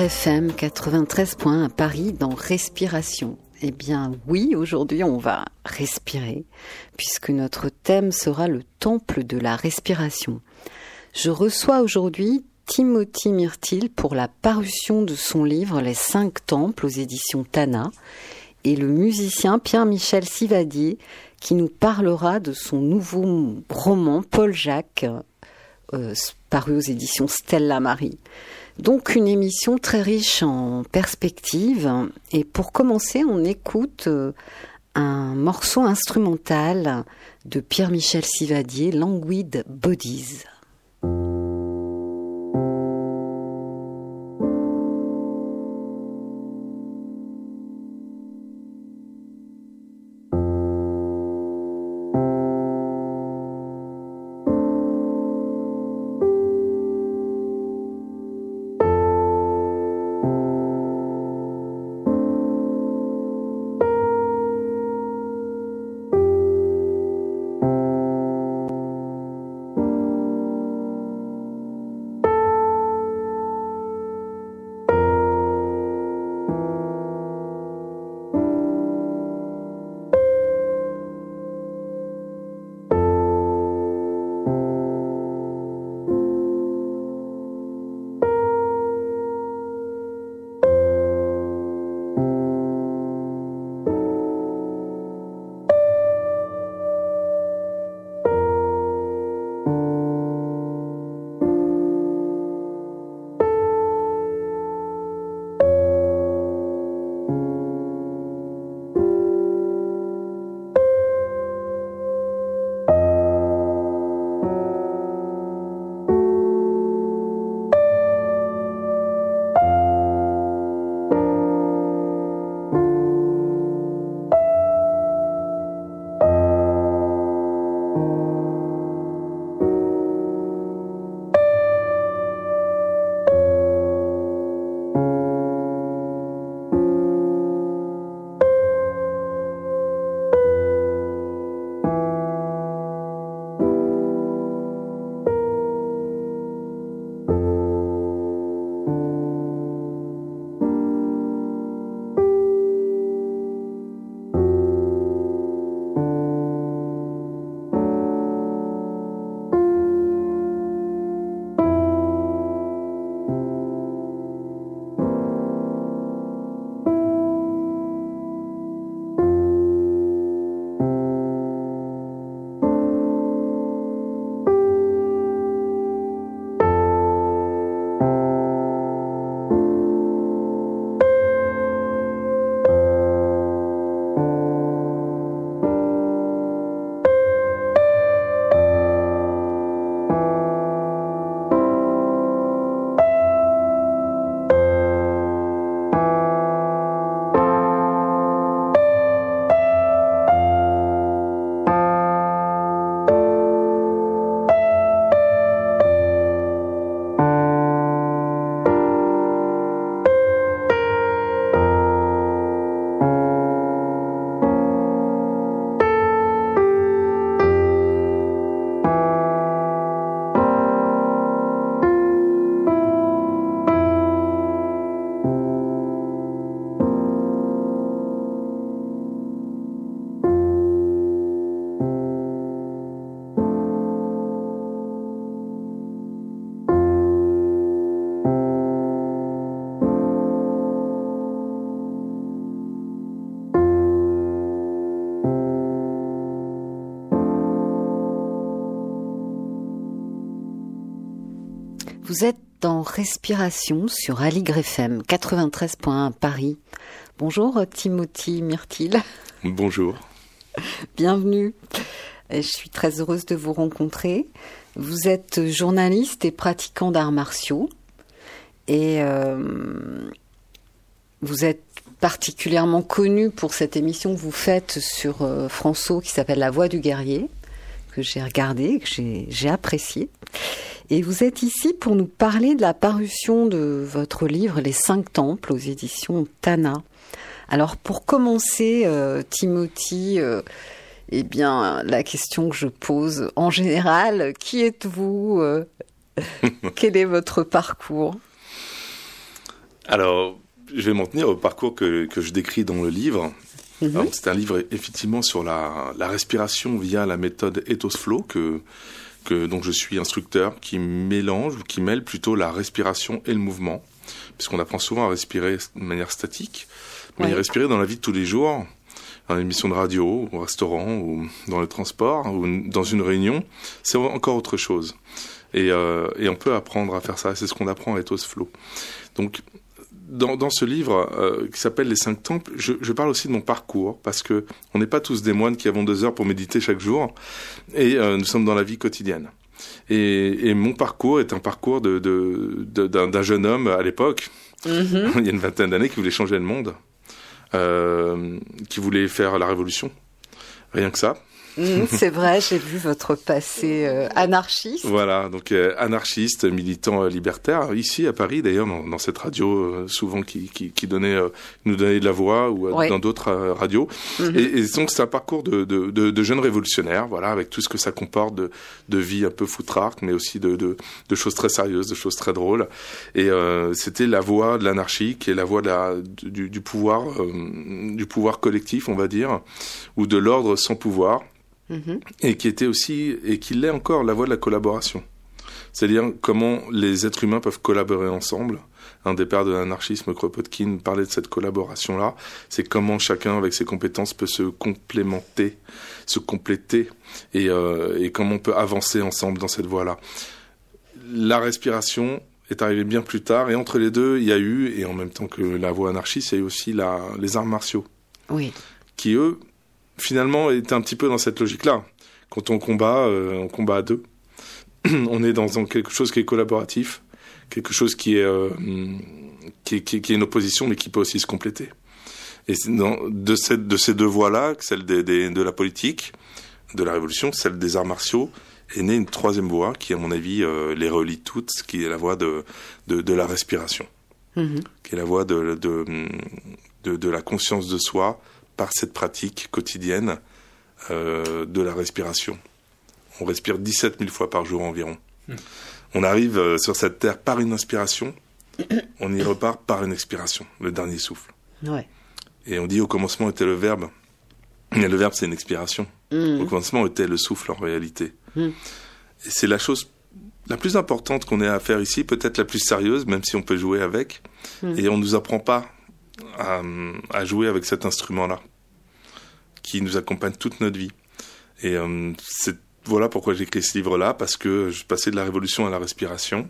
Aligre FM 93.1 à Paris dans Respiration. Eh bien oui, aujourd'hui on va respirer puisque notre thème sera le temple de la respiration. Je reçois aujourd'hui Timothy Myrtil pour la parution de son livre Les cinq temples aux éditions Tana et le musicien Pierre-Michel Sivadier qui nous parlera de son nouveau roman Paul Jacques euh, paru aux éditions Stella Marie. Donc une émission très riche en perspectives. Et pour commencer, on écoute euh, un morceau instrumental de Pierre-Michel Sivadier, Languid Bodies. Respiration sur Aligre FM 93.1 Paris. Bonjour Timothy Myrtil. Bonjour. Bienvenue. Je suis très heureuse de vous rencontrer. Vous êtes journaliste et pratiquant d'arts martiaux. Et euh, vous êtes particulièrement connu pour cette émission que vous faites sur euh, François qui s'appelle La Voix du guerrier, que j'ai regardé, que j'ai apprécié. Et vous êtes ici pour nous parler de la parution de votre livre Les Cinq Temples aux éditions Tana. Alors pour commencer, euh, Timothy, euh, eh bien la question que je pose en général, qui êtes-vous Quel est votre parcours? Alors, je vais m'en tenir au parcours que, que, je décris dans le livre. Mhm. C'est un livre effectivement sur la, la, respiration via la méthode Ethos Flow que, que dont je suis instructeur, qui mélange ou qui mêle plutôt la respiration et le mouvement, puisqu'on apprend souvent à respirer de manière statique, mais respirer dans la vie de tous les jours, dans l'émission de radio, au restaurant, ou dans le transport, ou dans une réunion, c'est encore autre chose. Et, euh, et, on peut apprendre à faire ça. C'est ce qu'on apprend à Ethos Flow. Donc, dans, dans, ce livre euh, qui s'appelle Les Cinq Temples, je, je, parle aussi de mon parcours parce que on n'est pas tous des moines qui avons deux heures pour méditer chaque jour et euh, nous sommes dans la vie quotidienne. Et, et, mon parcours est un parcours de d'un jeune homme à l'époque, mm-hmm. il y a une vingtaine d'années, qui voulait changer le monde, euh, qui voulait faire la révolution. Rien que ça. Mhm, c'est vrai, j'ai vu votre passé euh, anarchiste. Voilà, donc euh, anarchiste, militant euh, libertaire, ici à Paris d'ailleurs, dans, cette radio souvent qui, qui, qui donnait, nous donnait de la voix ou dans d'autres radios. Mhm. et, et, donc c'est un parcours de, de, de, de, jeunes révolutionnaires, voilà, avec tout ce que ça comporte de, de vie un peu foutrarque, mais aussi de, de, de choses très sérieuses, de choses très drôles. Et c'était la voix de l'anarchie, qui est la voix de la, du, du pouvoir, du pouvoir collectif, on va dire, ou de l'ordre sans pouvoir. Mhm. et qui était aussi, et qui l'est encore, la voie de la collaboration. C'est-à-dire comment les êtres humains peuvent collaborer ensemble. Un des pères de l'anarchisme, Kropotkin, parlait de cette collaboration-là. C'est comment chacun, avec ses compétences, peut se complémenter, se compléter, et, euh, et comment on peut avancer ensemble dans cette voie-là. La respiration est arrivée bien plus tard, et entre les deux, il y a eu, et en même temps que la voie anarchiste, il y a eu aussi la, les arts martiaux. Oui. Qui, eux, finalement est un petit peu dans cette logique-là. Quand on combat, euh, on combat à deux. on est dans, quelque chose qui est collaboratif, quelque chose qui est, euh, qui, est, qui, est une opposition, mais qui peut aussi se compléter. Et dans, de, cette, de ces deux voies-là, celle des, des, de la politique, de la révolution, celle des arts martiaux, est née une troisième voie qui, à mon avis, euh, les relie toutes, qui est la voie de, de, de la respiration, mm-hmm. qui est la voie de, de la conscience de soi, par cette pratique quotidienne euh, de la respiration. On respire 17 000 fois par jour environ. Hmm. On arrive euh, sur cette terre par une inspiration, on y repart par une expiration, le dernier souffle. Et on dit au commencement était le verbe. Mais le verbe, c'est une expiration. Hmm. Au commencement était le souffle en réalité. Hmm. Et c'est la chose la plus importante qu'on ait à faire ici, peut-être la plus sérieuse, même si on peut jouer avec. Et on ne nous apprend pas à jouer avec cet instrument-là qui nous accompagne toute notre vie. Et euh, c'est voilà pourquoi j'ai écrit ce livre-là, parce que je passais de la révolution à la respiration.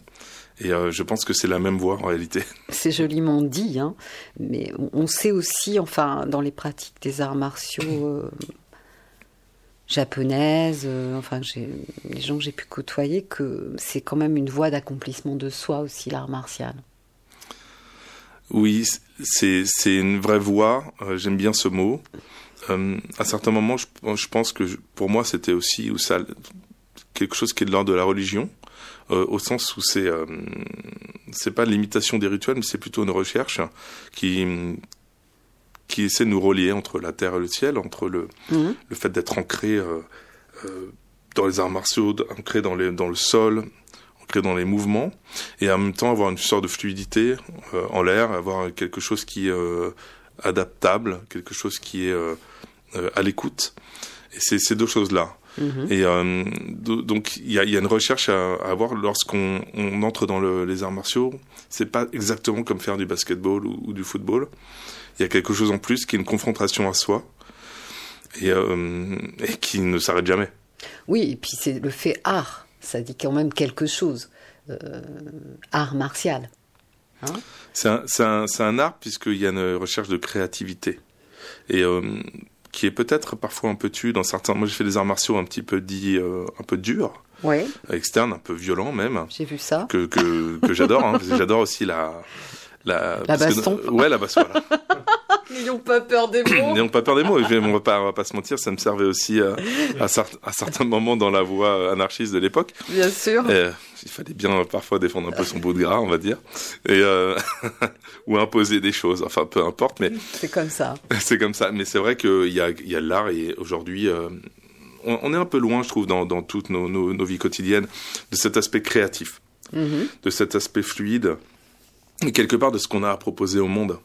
Et euh, je pense que c'est la même voie en réalité. C'est joliment dit, hein. mais on sait aussi, enfin, dans les pratiques des arts martiaux euh, japonaises, enfin, les gens que j'ai pu côtoyer, que c'est quand même une voie d'accomplissement de soi aussi, l'art martial. Oui, c'est une vraie voie, j'aime bien ce mot. Euh, à certains moments, je, je pense que pour moi, c'était aussi ou ça, quelque chose qui est de l'ordre de la religion, euh, au sens où c'est euh, c'est pas l'imitation des rituels, mais c'est plutôt une recherche qui qui essaie de nous relier entre la terre et le ciel, entre le mhm. le fait d'être ancré euh, euh, dans les arts martiaux, ancré dans les dans le sol, ancré dans les mouvements, et en même temps avoir une sorte de fluidité en l'air, avoir quelque chose qui adaptable, quelque chose qui est euh, à l'écoute. Et c'est ces deux choses-là. Mhm. Et euh, donc il y a, y a, une recherche à, à avoir lorsqu'on on entre dans le, les arts martiaux. C'est pas exactement comme faire du basketball ou, ou, du football. Il y a quelque chose en plus qui est une confrontation à soi et, euh, et qui ne s'arrête jamais. Oui, et puis c'est le fait art. Ça dit quand même quelque chose. Euh, art martial. Hein c'est un, un, un, art puisqu'il y a une recherche de créativité. Et euh, qui est peut-être parfois un peu tu dans certains. Moi, j'ai fait des arts martiaux un petit peu dit euh, un peu durs, Ouais, externes, un peu violents même, j'ai vu ça. que que, que j'adore. Hein, j'adore aussi la la, La parce que- baston. ouais, la baston. Voilà. N'ayons pas peur des mots. N'ayons pas peur des mots. Et puis, on va pas, on va pas se mentir, ça me servait aussi euh, à, cer- à certains moments dans la voie euh, anarchiste de l'époque. Bien sûr. Euh, il fallait bien parfois défendre un peu son bout de gras, on va dire, et euh, ou imposer des choses. Enfin, peu importe, mais C'est comme ça. c'est comme ça. Mais c'est vrai qu'il y a, il y a l'art et aujourd'hui, euh, on, on est un peu loin, je trouve, dans, dans toutes nos, nos, nos vies quotidiennes, de cet aspect créatif, Mhm. de cet aspect fluide, quelque part de ce qu'on a à proposer au monde.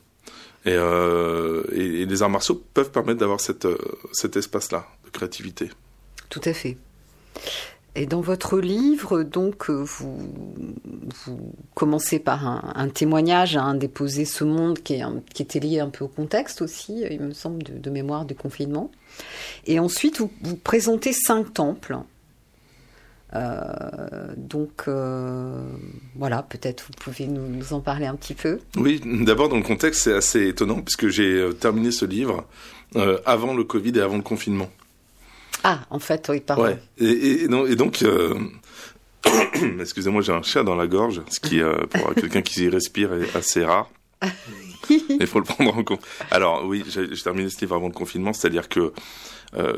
Et, euh, les arts martiaux peuvent permettre d'avoir euh, cet espace-là de créativité. Tout à fait. Et dans votre livre, donc, euh, vous, commencez par un, témoignage à déposer ce monde qui, est qui était lié un peu au contexte aussi, il me semble, de, mémoire du confinement. Et ensuite, vous présentez cinq temples. Euh, donc, euh, voilà, peut-être vous pouvez nous, nous en parler un petit peu. Oui, d'abord dans le contexte, c'est assez étonnant puisque j'ai euh, terminé ce livre avant le Covid et avant le confinement. Ah, en fait, oui, pardon. Ouais. Et, et- et donc, et donc, euh, excusez-moi, j'ai un chat dans la gorge, ce qui euh, pour quelqu'un qui y respire est assez rare. Il faut le prendre en compte. Alors oui, j'ai j'ai terminé ce livre avant le confinement, c'est-à-dire que euh,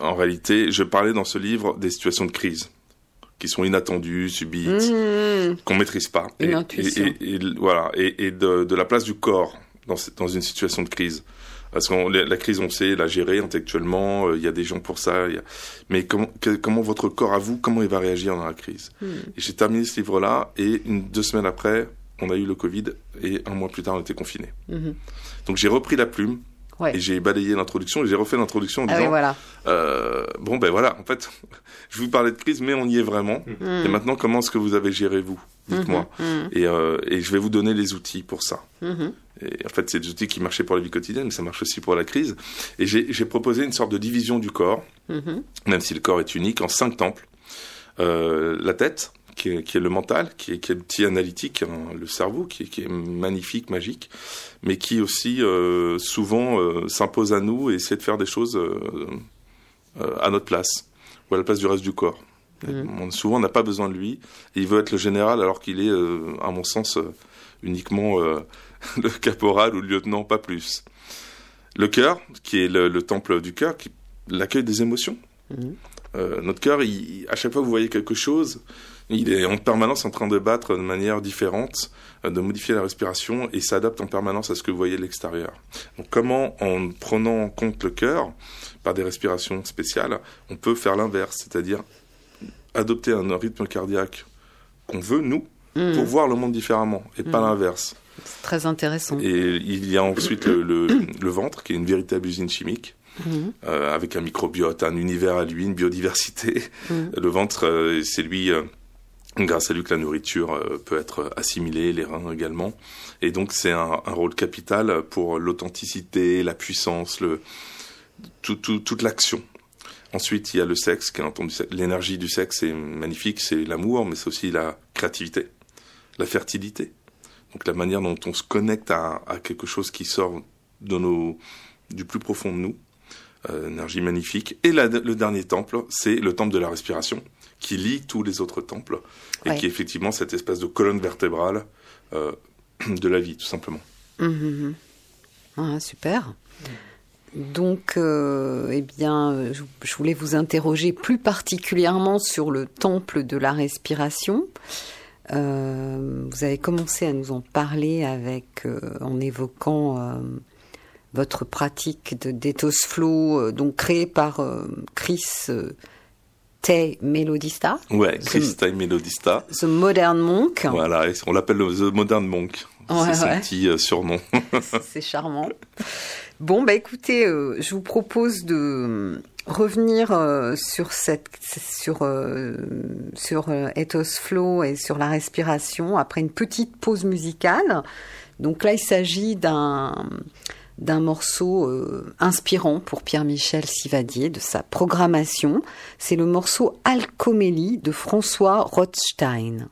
en réalité, je parlais dans ce livre des situations de crise qui sont inattendues, subites, Mmh. qu'on maîtrise pas. Et, voilà, et, de, de la place du corps dans, une situation de crise. Parce que la, crise, on sait la gérer intellectuellement. euh, Il y a des gens pour ça. il y a- Mais comment, que- comment votre corps à vous, comment il va réagir dans la crise. Et j'ai terminé ce livre-là et une, deux semaines après, on a eu le Covid et un mois plus tard, on était confinés. Mhm. Donc j'ai repris la plume Ouais. et j'ai balayé l'introduction et j'ai refait l'introduction en Ah oui, disant voilà. euh, bon ben voilà, en fait, je vous parlais de crise, mais on y est vraiment. Hmm. Et maintenant, comment est-ce que vous avez géré vous? Dites-moi. Mhm. Et, euh, et je vais vous donner les outils pour ça. Mhm. Et en fait, c'est des outils qui marchaient pour la vie quotidienne, mais ça marche aussi pour la crise. Et j'ai proposé une sorte de division du corps, Mhm. même si le corps est unique, en cinq temples. Euh, la tête, qui est, qui est le mental, qui est, qui est le petit analytique, hein, le cerveau, qui est, qui est magnifique, magique, mais qui aussi euh, souvent euh, s'impose à nous et essaie de faire des choses euh, à notre place, ou à la place du reste du corps. Mhm. On- souvent, on n'a pas besoin de lui, et il veut être le général alors qu'il est, à mon sens, uniquement le caporal ou le lieutenant, pas plus. Le cœur, qui est le, le temple du cœur, qui l'accueil des émotions. Euh, notre cœur, il- à chaque fois que vous voyez quelque chose, il est en permanence en train de battre de manière différente, euh, de modifier la respiration et s'adapte en permanence à ce que vous voyez de l'extérieur. Donc comment, en prenant en compte le cœur, par des respirations spéciales, on peut faire l'inverse, c'est-à-dire adopter un rythme cardiaque qu'on veut, nous, Mhm. pour voir le monde différemment, et pas Mhm. l'inverse. C'est très intéressant. Et il y a ensuite le, le, le ventre, qui est une véritable usine chimique, Mhm. euh, avec un microbiote, un univers à lui, une biodiversité. Le ventre, euh, c'est lui, euh, grâce à lui que la nourriture euh, peut être assimilée, les reins également. Et donc c'est un, un rôle capital pour l'authenticité, la puissance, le, tout, tout- toute l'action. Ensuite, il y a le sexe, qui est entendu, l'énergie du sexe est magnifique, c'est l'amour, mais c'est aussi la créativité, la fertilité. Donc la manière dont on se connecte à, quelque chose qui sort de nos, du plus profond de nous. Euh, énergie magnifique. Et le dernier temple, c'est le temple de la respiration, qui lie tous les autres temples, et Ouais. qui est effectivement cette espèce de colonne vertébrale euh, de la vie, tout simplement. Mhm. Ah, super. Donc, euh, eh bien, je, je voulais vous interroger plus particulièrement sur le temple de la respiration. Euh, vous avez commencé à nous en parler avec, euh, en évoquant votre pratique de Dethos Flow, donc créée par Chris Tay Melodista, Ouais, Christa Melodista. The Modern Monk. Voilà, on l'appelle le The Modern Monk. Ouais, c'est son ouais. petit euh, surnom. C'est charmant. Bon, bah écoutez, euh, je vous propose de euh, revenir euh, sur cette, sur euh, sur Ethos Flow et sur la respiration après une petite pause musicale. Donc là, il s'agit d'un d'un morceau euh, inspirant pour Pierre-Michel Sivadier de sa programmation. C'est le morceau Alcomélie de François Rothstein.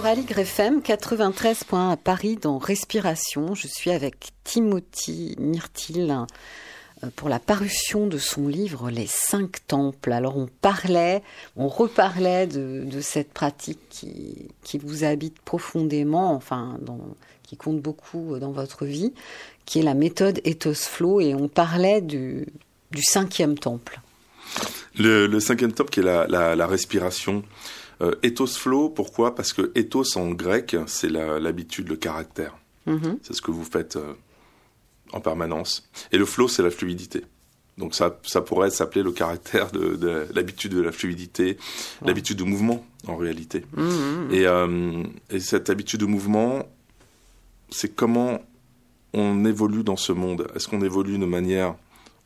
Sur Aligre FM 93.1 à Paris dans Respiration. Je suis avec Timothy Myrtil euh, pour la parution de son livre Les cinq temples. Alors on parlait, on reparlait de, cette pratique qui, vous habite profondément, enfin qui compte beaucoup dans votre vie, qui est la méthode Ethos Flow, et on parlait du, cinquième temple. Le, cinquième temple qui est la respiration. Euh, ethos flow, pourquoi? Parce que ethos en grec, c'est l'habitude, le caractère. Mhm. C'est ce que vous faites euh, en permanence. Et le flow, c'est la fluidité. Donc ça, ça pourrait s'appeler le caractère de, l'habitude de la fluidité, l'habitude de mouvement en réalité. Mhm, mhm. Et, euh, et, cette habitude de mouvement, c'est comment on évolue dans ce monde? Est-ce qu'on évolue de manière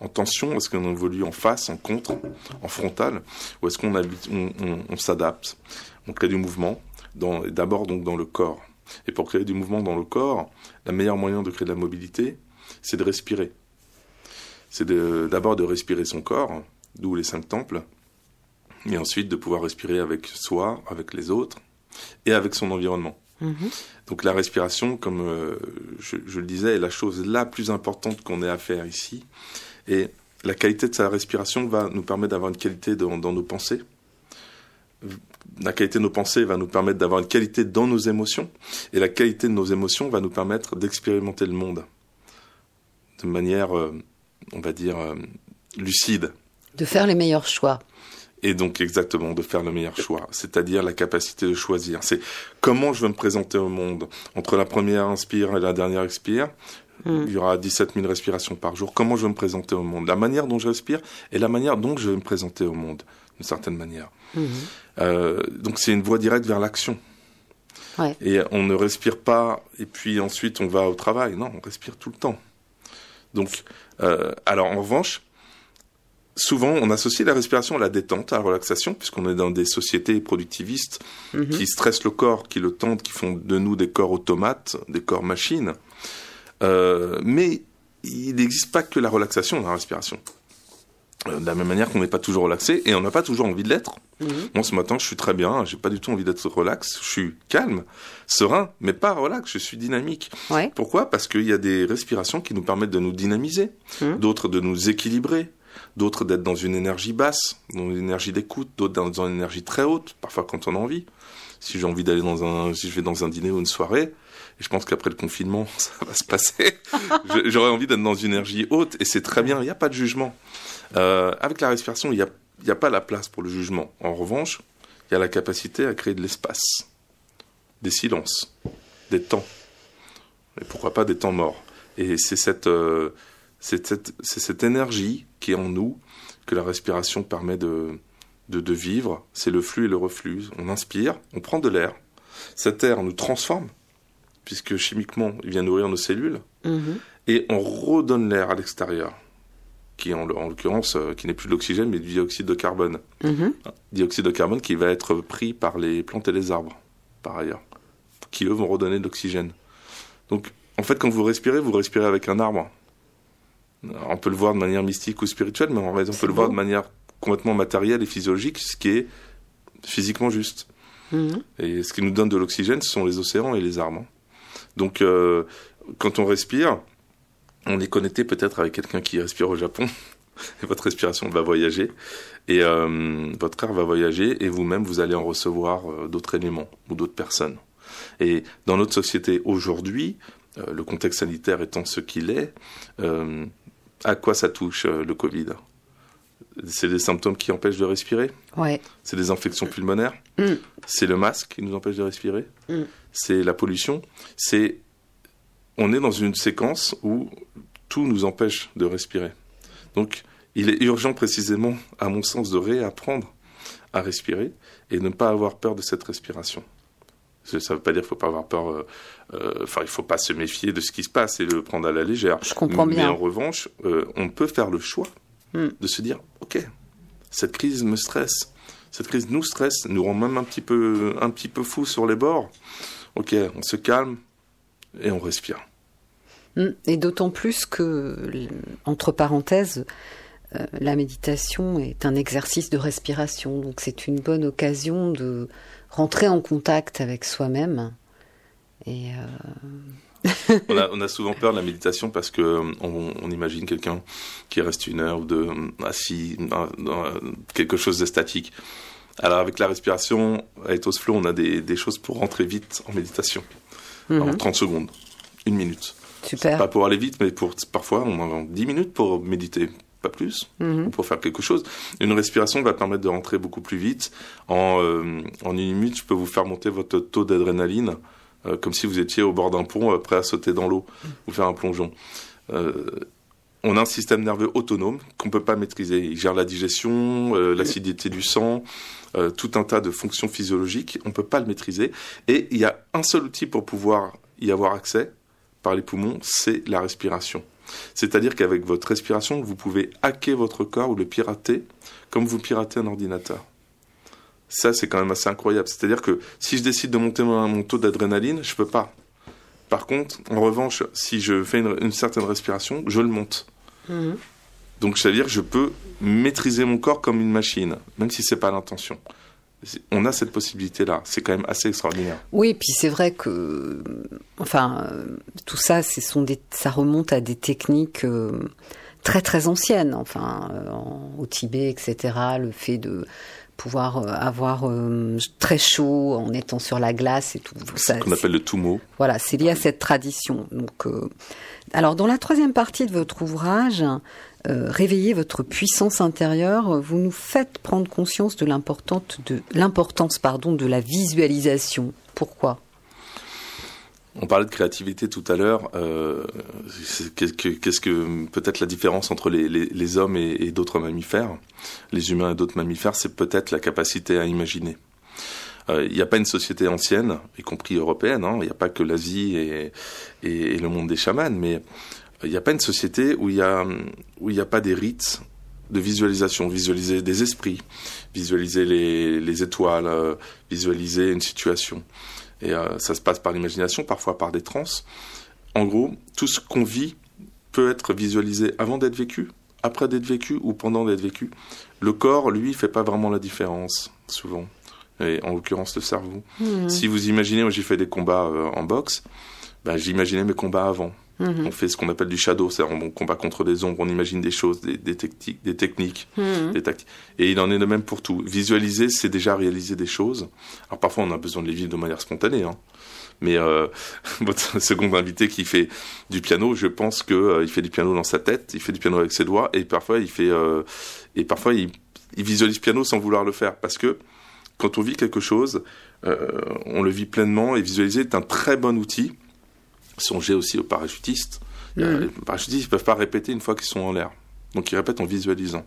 en tension Est-ce qu'on évolue en face, en contre, en frontal Ou est-ce qu'on on, s'adapte On crée du mouvement, d'abord donc dans le corps. Et pour créer du mouvement dans le corps, la meilleure moyen de créer de la mobilité, c'est de respirer. C'est d'abord de, respirer son corps, d'où les cinq temples, et ensuite de pouvoir respirer avec soi, avec les autres, et avec son environnement. Mhm. Donc la respiration, comme euh, je, le disais, est la chose la plus importante qu'on ait à faire ici. Et la qualité de sa respiration va nous permettre d'avoir une qualité dans, nos pensées. La qualité de nos pensées va nous permettre d'avoir une qualité dans nos émotions. Et la qualité de nos émotions va nous permettre d'expérimenter le monde de manière, euh, on va dire, euh, lucide. De faire les meilleurs choix. Et donc exactement, de faire le meilleur choix, c'est-à-dire la capacité de choisir. C'est comment je veux me présenter au monde. Entre la première inspire et la dernière expire, il y aura 17 000 respirations par jour. Comment je veux me présenter au monde? La manière dont je respire et la manière dont je vais me présenter au monde, d'une certaine manière. Hmm. Euh, donc c'est une voie directe vers l'action. Ouais. Et on ne respire pas et puis ensuite on va au travail. Non, on respire tout le temps. Donc, euh, alors en revanche, souvent, on associe la respiration à la détente, à la relaxation, puisqu'on est dans des sociétés productivistes mhm. qui stressent le corps, qui le tendent, qui font de nous des corps automates, des corps machines. Euh, mais il n'existe pas que la relaxation dans la respiration. Euh, de la même manière qu'on n'est pas toujours relaxé et on n'a pas toujours envie de l'être. Mhm. Moi, ce matin, je suis très bien, j'ai pas du tout envie d'être relax, je suis calme, serein, mais pas relax, je suis dynamique. Pourquoi? Parce qu'il y a des respirations qui nous permettent de nous dynamiser, mhm. d'autres de nous équilibrer, d'autres d'être dans une énergie basse, dans une énergie d'écoute, d'autres dans une énergie très haute, parfois quand on a envie. Si j'ai envie d'aller dans un, si je vais dans un dîner ou une soirée, et je pense qu'après le confinement, ça va se passer, j'aurais envie d'être dans une énergie haute, et c'est très bien, il n'y a pas de jugement. Euh, avec la respiration, il n'y a, pas la place pour le jugement. En revanche, il y a la capacité à créer de l'espace, des silences, des temps, et pourquoi pas des temps morts. Et c'est cette, euh, énergie qui est en nous que la respiration permet de, de, vivre. C'est le flux et le reflux. On inspire, on prend de l'air. Cet air nous transforme, puisque chimiquement, il vient nourrir nos cellules. Mhm. Et on redonne l'air à l'extérieur, qui en, en l'occurrence, euh, qui n'est plus de l'oxygène, mais du dioxyde de carbone. Mhm. Dioxyde de carbone qui va être pris par les plantes et les arbres, par ailleurs, qui eux vont redonner de l'oxygène. Donc, en fait, quand vous respirez, vous respirez avec un arbre. On peut le voir de manière mystique ou spirituelle, mais en réalité, on peut le voir de manière complètement matérielle et physiologique, ce qui est physiquement juste. Mhm. Et ce qui nous donne de l'oxygène, ce sont les océans et les arbres. Donc, euh, quand on respire, on est connecté peut-être avec quelqu'un qui respire au Japon. et votre respiration va voyager. Et euh, votre air va voyager, et vous-même, vous allez en recevoir euh, d'autres éléments ou d'autres personnes. Et dans notre société aujourd'hui, le contexte sanitaire étant ce qu'il est, à quoi ça touche le Covid? C'est des symptômes qui empêchent de respirer? Ouais. C'est des infections pulmonaires? Mm. C'est le masque qui nous empêche de respirer? Mm. C'est la pollution C'est on est dans une séquence où tout nous empêche de respirer. Donc, il est urgent précisément, à mon sens, de réapprendre à respirer et ne pas avoir peur de cette respiration. Ça ne veut pas dire qu'il ne faut pas avoir peur. Euh, euh, enfin, il ne faut pas se méfier de ce qui se passe et le prendre à la légère. Je comprends bien. Mais en revanche, euh, on peut faire le choix hmm. de se dire, ok, cette crise me stresse, cette crise nous stresse, nous rend même un petit peu, un petit peu fou sur les bords. Ok, on se calme et on respire. Hmm. Et d'autant plus que, entre parenthèses, la méditation est un exercice de respiration, donc c'est une bonne occasion de rentrer en contact avec soi-même. Et euh, on, a, souvent peur de la méditation parce que euh, on, imagine quelqu'un qui reste une heure ou deux euh, assis dans, quelque chose de statique. Alors avec la respiration, à Ethos Flow, on a des, choses pour rentrer vite en méditation. En 30 mhm. secondes, une minute. Super. Pas pour aller vite, mais pour parfois on a 10 minutes pour méditer pas plus, mhm. pour faire quelque chose. Une respiration va permettre de rentrer beaucoup plus vite. En, euh, en une minute, je peux vous faire monter votre taux d'adrénaline, euh, comme si vous étiez au bord d'un pont, euh, prêt à sauter dans l'eau, ou faire un plongeon. On a un système nerveux autonome qu'on peut pas maîtriser. Il gère la digestion, l'acidité du sang, tout un tas de fonctions physiologiques. On peut pas le maîtriser. Et il y a un seul outil pour pouvoir y avoir accès par les poumons, c'est la respiration. C'est-à-dire qu'avec votre respiration, vous pouvez hacker votre corps ou le pirater comme vous piratez un ordinateur. Ça, c'est quand même assez incroyable. C'est-à-dire que si je décide de monter mon, taux d'adrénaline, je ne peux pas. Par contre, en revanche, si je fais une, certaine respiration, je le monte. Mhm. Donc, c'est-à-dire que je peux maîtriser mon corps comme une machine, même si ce n'est pas l'intention. On a cette possibilité-là. C'est quand même assez extraordinaire. Oui, puis c'est vrai que, enfin, tout ça, ce sont des, ça remonte à des techniques très très anciennes. Enfin, au Tibet, etc. Le fait de pouvoir euh, avoir euh, très chaud en étant sur la glace et tout. Ça, ce qu'on appelle le tumo. Voilà, c'est lié à cette tradition. Donc, euh, alors dans la troisième partie de votre ouvrage, réveiller votre puissance intérieure, vous nous faites prendre conscience de l'importance de de la visualisation. Pourquoi? On parlait de créativité tout à l'heure. Euh, Qu'est-ce que, peut-être la différence entre les, hommes et d'autres mammifères, les humains et d'autres mammifères, c'est peut-être la capacité à imaginer. Euh, il n'y a pas une société ancienne, y compris européenne. Hein, il n'y a pas que l'Asie et, le monde des chamans, mais il n'y a pas une société où il y a n'y a pas des rites de visualisation, visualiser des esprits, visualiser les, les étoiles, euh, visualiser une situation. Et euh, ça se passe par l'imagination, parfois par des trans. En gros, tout ce qu'on vit peut être visualisé avant d'être vécu, après d'être vécu ou pendant d'être vécu. Le corps, lui, fait pas vraiment la différence, souvent. Et en l'occurrence, le cerveau. Hmm. Si vous imaginez, moi j'ai fait des combats euh, en boxe, ben, j'imaginais mes combats avant. Mhm. On fait ce qu'on appelle du shadow, c'est-à-dire on combat contre des ombres, on imagine des choses, des, des, techniques, des techniques, mhm. des tactiques. Et il en est de même pour tout. Visualiser, c'est déjà réaliser des choses. Alors parfois, on a besoin de les vivre de manière spontanée. Hein. Mais euh, votre second invité qui fait du piano, je pense que euh, il fait du piano dans sa tête, il fait du piano avec ses doigts, et parfois il fait euh, et parfois il, il visualise piano sans vouloir le faire, parce que quand on vit quelque chose, euh, on le vit pleinement, et visualiser est un très bon outil Songez aussi aux parachutistes. Euh, les parachutistes ne peuvent pas répéter une fois qu'ils sont en l'air. Donc ils répètent en visualisant,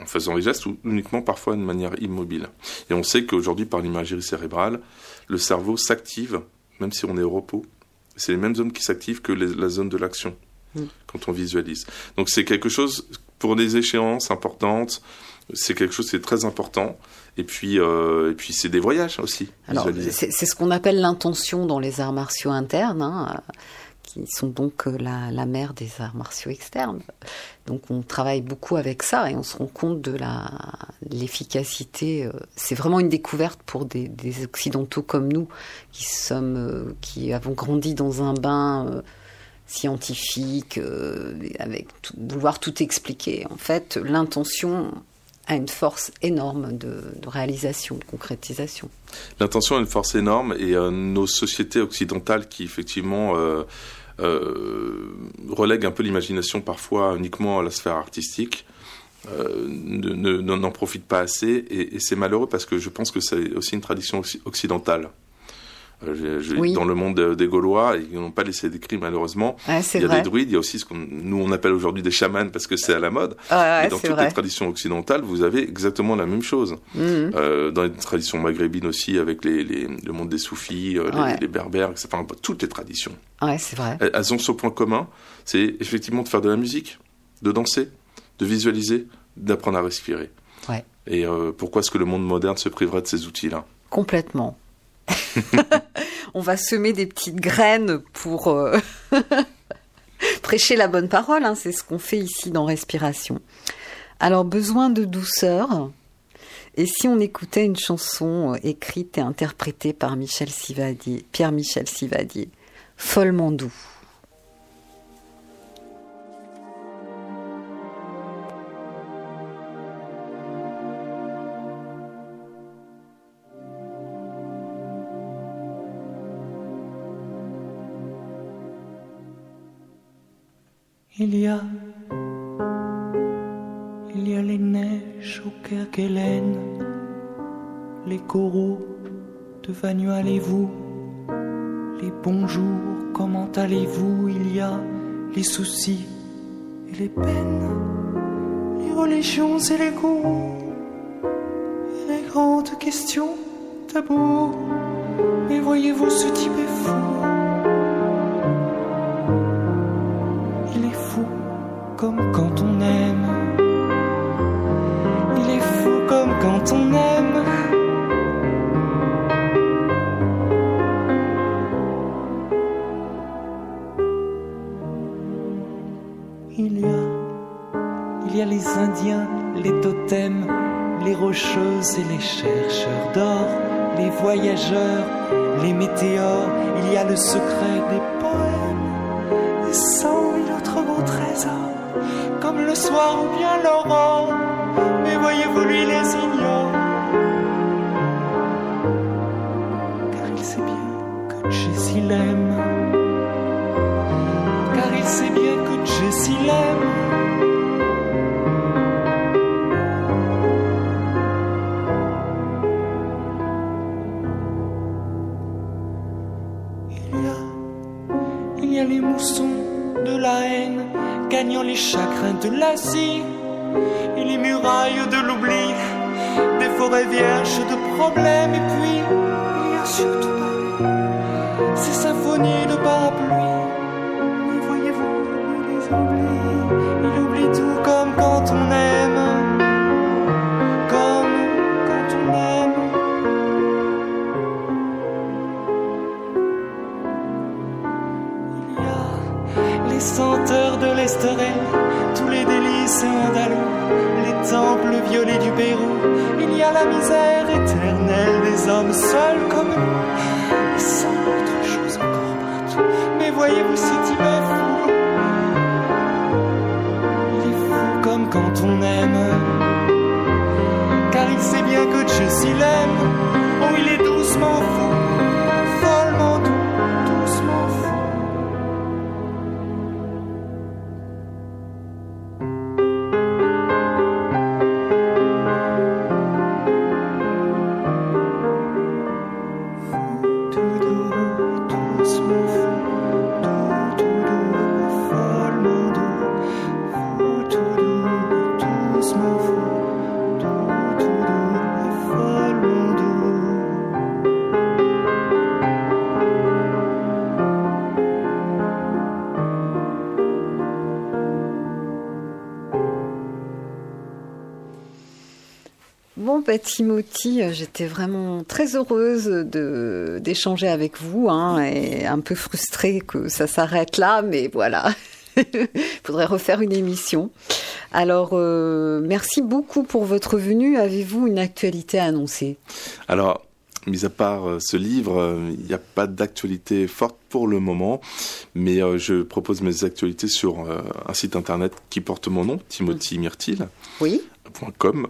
en faisant les gestes ou uniquement parfois de manière immobile. Et on sait qu'aujourd'hui, par l'imagerie cérébrale, le cerveau s'active, même si on est au repos. C'est les mêmes zones qui s'activent que la zone de l'action mm. quand on visualise. Donc c'est quelque chose, pour des échéances importantes, c'est quelque chose qui est très important. Et puis, euh, et puis c'est des voyages aussi. c'est ce qu'on appelle l'intention dans les arts martiaux internes, hein, qui sont donc euh, la, la, mère des arts martiaux externes. Donc on travaille beaucoup avec ça et on se rend compte de l'efficacité. Euh, c'est vraiment une découverte pour des, des, occidentaux comme nous, qui sommes, qui avons grandi dans un bain scientifique, avec vouloir tout expliquer. En fait, l'intention a une force énorme de, réalisation, de concrétisation. L'intention a une force énorme et euh, nos sociétés occidentales qui effectivement euh, euh, relèguent un peu l'imagination parfois uniquement à la sphère artistique, n'en profitent pas assez et, et c'est malheureux parce que je pense que c'est aussi une tradition occidentale. Euh, dans le monde des Gaulois, ils n'ont pas laissé d'écrit malheureusement. il y a des druides, il y a aussi ce qu'on nous on appelle aujourd'hui des chamans parce que c'est à la mode. et dans toutes les traditions occidentales, vous avez exactement la même chose. Mhm. Euh, dans les traditions maghrébines aussi, avec les, les, le monde des soufis, euh, les, berbères, etc. Enfin, toutes les traditions. Ouais, c'est vrai. Elles ont ce point commun, c'est effectivement de faire de la musique, de danser, de visualiser, d'apprendre à respirer. Ouais. Et pourquoi est-ce que le monde moderne se priverait de ces outils-là? Complètement. on va semer des petites graines pour euh, prêcher la bonne parole. Hein, c'est ce qu'on fait ici dans Respiration. Alors, besoin de douceur. Et si on écoutait une chanson euh, écrite et interprétée par Michel Sivadier, Pierre-Michel Sivadier, follement doux. Il y a, il y a les neiges au Kerguelen, les coraux de Vanualez-vous, les bonjours, comment allez-vous? Il y a les soucis et les peines, les religions et les goûts, les grandes questions tabous. Et voyez-vous, ce type est fou. Et les chercheurs d'or, les voyageurs, les météores, il y a le secret des poèmes et cent mille autres beaux trésors, comme le soir ou bien l'aurore. De l'Asie et les murailles de l'oubli, des forêts vierges de problèmes. Et puis, il y a surtout ces symphonies de parapluie. Mais voyez-vous, il les oublie, il oublie tout comme quand on aime. Comme quand on aime. les senteurs de l'Estéré, A la misère éternelle des hommes seuls comme nous, et sans autre chose encore partout. Mais voyez-vous, cet est fou. Il est fou comme quand on aime, car il sait bien que Jessie l'aime. Bah, Timothy, euh, j'étais vraiment très heureuse de d'échanger avec vous, hein, et un peu frustrée que ça s'arrête là, mais voilà. Il faudrait refaire une émission. Alors, euh, merci beaucoup pour votre venue. Avez-vous une actualité à annoncer? Alors, mis à part euh, ce livre, il n'y a pas d'actualité forte pour le moment, mais je propose mes actualités sur un site internet qui porte mon nom, Timothy Myrtil. Oui. .com.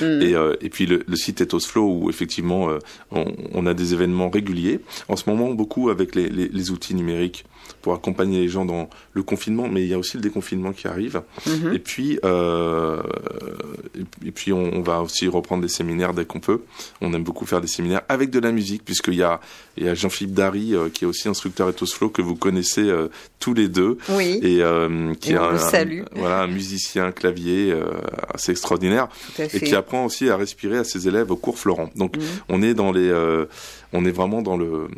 Et, euh, et puis le, le site Ethosflow où effectivement euh, on, on, a des événements réguliers. En ce moment beaucoup avec les, les, les, outils numériques pour accompagner les gens dans le confinement mais il y a aussi le déconfinement qui arrive Mhm. et puis euh, et, et puis on, on va aussi reprendre des séminaires dès qu'on peut on aime beaucoup faire des séminaires avec de la musique puisqu'il y a, il y a Jean-Philippe Dary euh, qui est aussi instructeur Ethosflow que vous connaissez euh, tous les deux Oui. et qui est un, salue. un- voilà un musicien clavier assez extraordinaire et qui apprend aussi à respirer à ses élèves au cours Florent. Donc Mhm. on est dans les, on est vraiment dans le,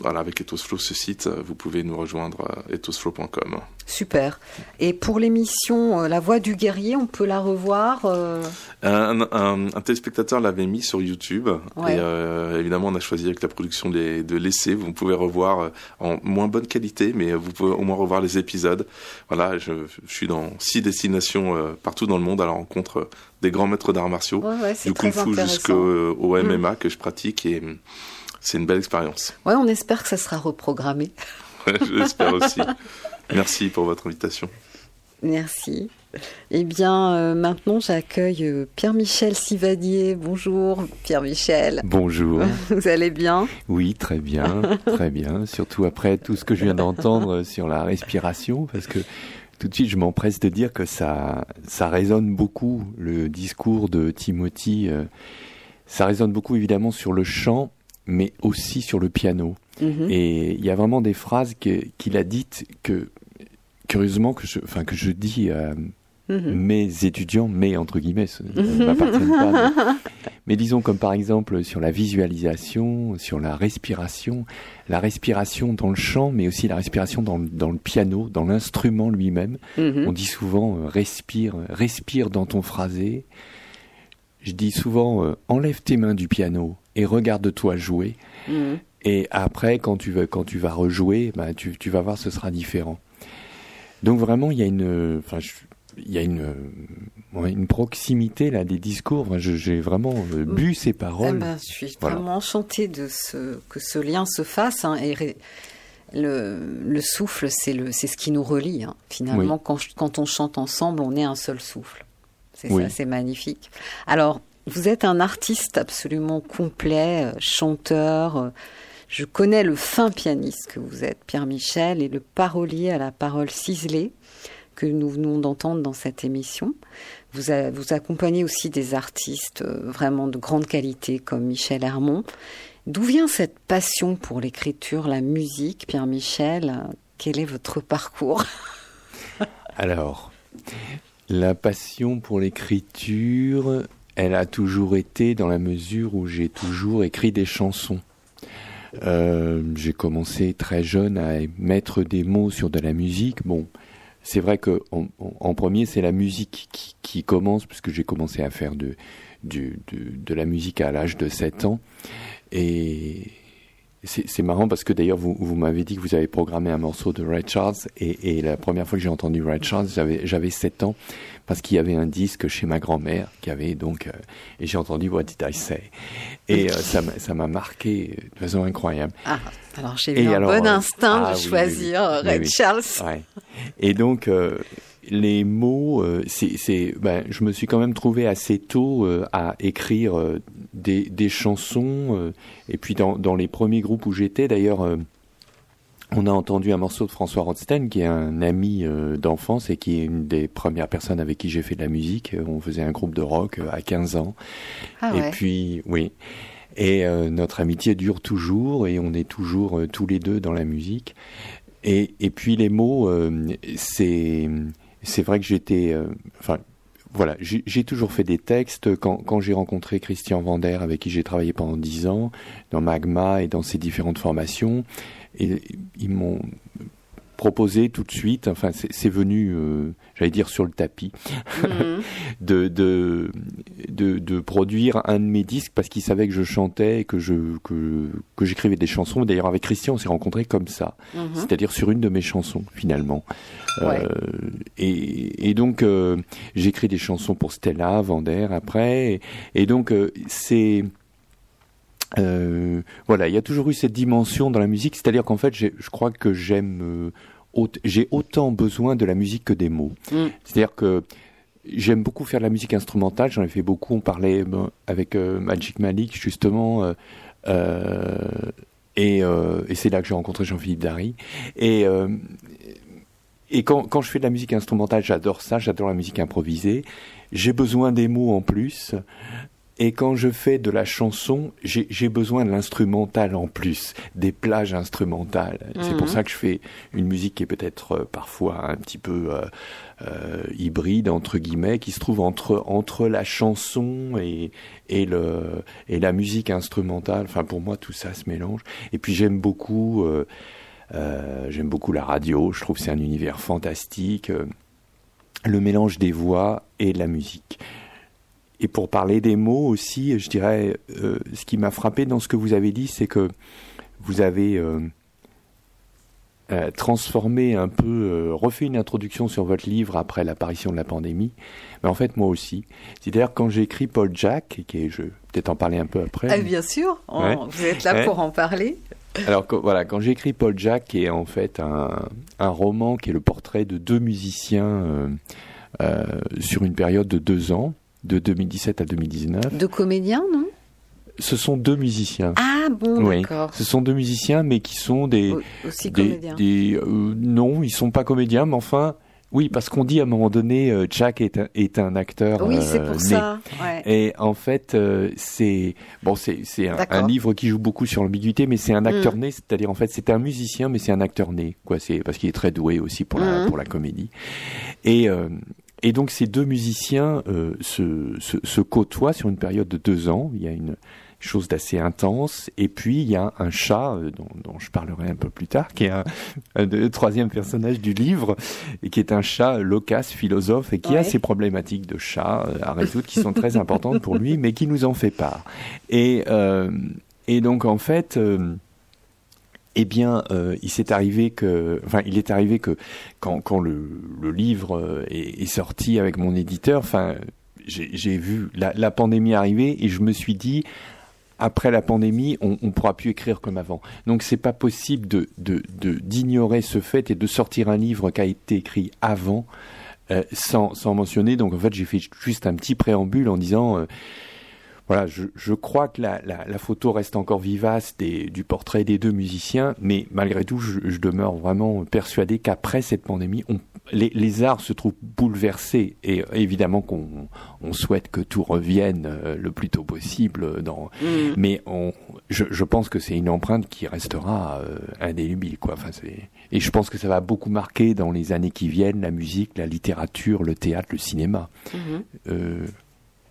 voilà avec Ethosflow ce site, euh, vous pouvez nous rejoindre à ethosflow.com. Super. Et pour l'émission euh, La Voix du guerrier, on peut la revoir euh, Un, un, un téléspectateur l'avait mis sur YouTube Ouais. et euh, évidemment on a choisi avec la production de, de laisser. Vous pouvez revoir euh, en moins bonne qualité, mais vous pouvez au moins revoir les épisodes. Voilà, je, je suis dans six destinations euh, partout dans le monde à la rencontre euh, des grands maîtres d'arts martiaux, Ouais, ouais, du kung fu jusqu'au au MMA que je pratique et c'est une belle expérience. Ouais, on espère que ça sera reprogrammé. J'espère aussi. Merci pour votre invitation. Merci. Eh bien, euh, maintenant, j'accueille euh, Pierre-Michel Sivadier. Bonjour, Pierre-Michel. Bonjour. Vous allez bien? Oui, très bien, très bien. Surtout après tout ce que je viens d'entendre sur la respiration, parce que tout de suite, je m'empresse de dire que ça, ça résonne beaucoup, le discours de Timothy. euh, ça résonne beaucoup, évidemment, sur le chant, mais aussi sur le piano. Mhm. Et il y a vraiment des phrases qu'il a dites que, curieusement, que je, enfin, que je dis à Mhm. mes étudiants, mais entre guillemets, ce ne m'appartiennent pas. Mais, mais disons comme par exemple sur la visualisation, sur la respiration, la respiration dans le chant, mais aussi la respiration dans, le- dans le piano, dans l'instrument lui-même. Mhm. On dit souvent euh, respire, respire dans ton phrasé. Je dis souvent euh, enlève tes mains du piano et regarde-toi jouer. Mhm. Et après, quand tu vas, quand tu vas rejouer, bah, tu, tu vas voir, ce sera différent. Donc vraiment, il y a une, enfin, je- il y a une, une proximité là des discours. J'ai vraiment bu ces paroles. Eh ben, je suis vraiment enchantée de ce, que ce lien se fasse. Hein, et le, le, souffle, c'est ce qui nous relie. Hein. Finalement, quand, quand, on chante ensemble, on est un seul souffle. C'est ça, c'est magnifique. Alors, vous êtes un artiste absolument complet, chanteur. Je connais le fin pianiste que vous êtes, Pierre Michel, et le parolier à la parole ciselée que nous venons d'entendre dans cette émission. Vous, vous accompagnez aussi des artistes euh, vraiment de grande qualité comme Michel Hermont. D'où vient cette passion pour l'écriture, la musique, Pierre Michel? Quel est votre parcours? Alors, la passion pour l'écriture, elle a toujours été dans la mesure où j'ai toujours écrit des chansons. Euh, j'ai commencé très jeune à mettre des mots sur de la musique. Bon, c'est vrai que en, premier, c'est la musique qui, commence, puisque j'ai commencé à faire de, de, la musique à l'âge de 7 ans. Et c'est marrant parce que d'ailleurs, vous, vous m'avez dit que vous avez programmé un morceau de Ray Charles, et, et la première fois que j'ai entendu Ray Charles, j'avais 7 ans parce qu'il y avait un disque chez ma grand-mère qui avait donc euh, et j'ai entendu What Did I Say et euh, ça m'a marqué de façon incroyable. Ah, alors j'ai eu un bon instinct de ah choisir Red Charles. Et donc les mots, c'est, ben, je me suis quand même trouvé assez tôt à écrire des, des, chansons. et puis dans, dans, les premiers groupes où j'étais, d'ailleurs, on a entendu un morceau de François Rothstein, qui est un ami euh, d'enfance et qui est une des premières personnes avec qui j'ai fait de la musique. Euh, on faisait un groupe de rock euh, à 15 ans. Ah et puis, oui. Et notre amitié dure toujours et on est toujours tous les deux dans la musique. Et, et puis les mots, c'est c'est vrai que j'étais, enfin voilà, j'ai toujours fait des textes. Quand, quand j'ai rencontré Christian Vander, avec qui j'ai travaillé pendant dix ans, dans Magma et dans ses différentes formations, et ils m'ont proposé tout de suite, enfin c'est venu, euh, j'allais dire sur le tapis, mhm. de, de, de, de, produire un de mes disques parce qu'ils savaient que je chantais, que je que, que j'écrivais des chansons. D'ailleurs avec Christian on s'est rencontrés comme ça, mhm. c'est-à-dire sur une de mes chansons finalement. Euh, et, et, donc euh, j'écris des chansons pour Stella, Vander après, et, et donc c'est euh, voilà, il y a toujours eu cette dimension dans la musique, c'est-à-dire qu'en fait, je crois que j'aime, euh, j'ai autant besoin de la musique que des mots. Mm. C'est-à-dire que j'aime beaucoup faire de la musique instrumentale, j'en ai fait beaucoup, on parlait ben, avec euh, Magic Malik justement, et, et c'est là que j'ai rencontré Jean-Philippe Dary. Et, et quand, quand je fais de la musique instrumentale, j'adore ça, j'adore la musique improvisée. J'ai besoin des mots en plus. Et quand je fais de la chanson, j'ai besoin de l'instrumental en plus, des plages instrumentales. C'est pour mhm. ça que je fais une musique qui est peut-être euh, parfois un petit peu euh, euh, hybride entre guillemets, qui se trouve entre entre la chanson et et le et la musique instrumentale. Enfin pour moi tout ça se mélange. Et puis j'aime beaucoup euh, euh j'aime beaucoup la radio. Je trouve c'est un univers fantastique. Le mélange des voix et de la musique. Et pour parler des mots aussi, je dirais, euh, ce qui m'a frappé dans ce que vous avez dit, c'est que vous avez euh, euh, transformé un peu, refait une introduction sur votre livre après l'apparition de la pandémie. Mais en fait, moi aussi. C'est-à-dire, quand j'ai écrit Paul Jack, qui je vais peut-être en parler un peu après. Ah, bien sûr, vous êtes là pour en parler. Alors voilà, quand j'ai écrit Paul Jack, qui est en fait un, un, roman qui est le portrait de deux musiciens sur une période de deux ans, de 2017 à 2019. De comédiens, non? Ce sont deux musiciens. Ah bon, d'accord. Ce sont deux musiciens, mais qui sont des aussi comédiens. Des, euh, non, ils sont pas comédiens, mais enfin, oui, parce qu'on dit à un moment donné, euh, Jack est un, est un acteur. Oui, c'est pour euh, ça. Et en fait, c'est bon, c'est c'est un, livre qui joue beaucoup sur l'ambiguïté, mais c'est un acteur mm. né, c'est-à-dire en fait, c'est un musicien, mais c'est un acteur né, quoi. C'est parce qu'il est très doué aussi pour la mm. pour la comédie. Et et donc ces deux musiciens euh, se, se, se, côtoient sur une période de deux ans. Il y a une chose d'assez intense. Et puis il y a un chat euh, dont, dont, je parlerai un peu plus tard, qui est un, un, troisième personnage du livre, et qui est un chat loquace, philosophe, et qui a ses problématiques de chat euh, à résoudre qui sont très importantes pour lui, mais qui nous en fait part. Et, euh, et donc en fait eh bien, euh, il s'est arrivé que, enfin, il est arrivé que quand, quand le, le livre euh, est, est, sorti avec mon éditeur, enfin, j'ai vu la, la, pandémie arriver et je me suis dit, après la pandémie, on ne pourra plus écrire comme avant. Donc, c'est pas possible de d'ignorer de, ce fait et de sortir un livre qui a été écrit avant. Euh, sans, sans mentionner, donc en fait j'ai fait juste un petit préambule en disant euh, voilà, je, je, crois que la, la, la, photo reste encore vivace des, du portrait des deux musiciens, mais malgré tout, je, je demeure vraiment persuadé qu'après cette pandémie, on, les, les, arts se trouvent bouleversés et évidemment qu'on on souhaite que tout revienne euh, le plus tôt possible. Dans, mmh. Mais on, je, je, pense que c'est une empreinte qui restera euh, indélébile, quoi. Enfin, c'est et je pense que ça va beaucoup marquer dans les années qui viennent la musique, la littérature, le théâtre, le cinéma. Mmh. Euh,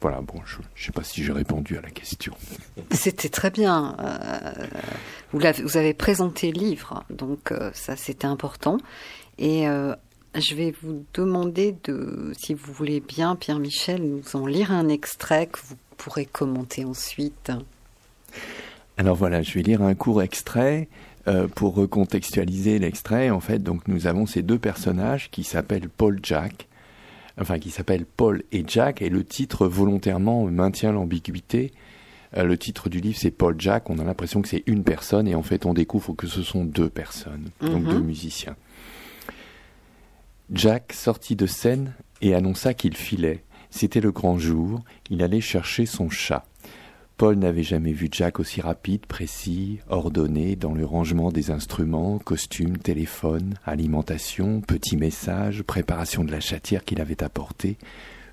voilà, bon, je ne sais pas si j'ai répondu à la question. C'était très bien. Euh, vous, avez, vous, avez, présenté le livre, donc euh, ça c'était important. Et euh, je vais vous demander de, si vous voulez bien, Pierre-Michel, nous en lire un extrait que vous pourrez commenter ensuite. Alors voilà, je vais lire un court extrait. Pour recontextualiser l'extrait, en fait, donc nous avons ces deux personnages qui s'appellent Paul Jack enfin qui s'appelle Paul et Jack, et le titre volontairement maintient l'ambiguïté. Euh, le titre du livre c'est Paul Jack, on a l'impression que c'est une personne, et en fait on découvre que ce sont deux personnes, donc mhm. deux musiciens. Jack sortit de scène et annonça qu'il filait. C'était le grand jour, il allait chercher son chat. Paul n'avait jamais vu Jack aussi rapide, précis, ordonné dans le rangement des instruments, costumes, téléphone, alimentation, petits messages, préparation de la chatière qu'il avait apportée,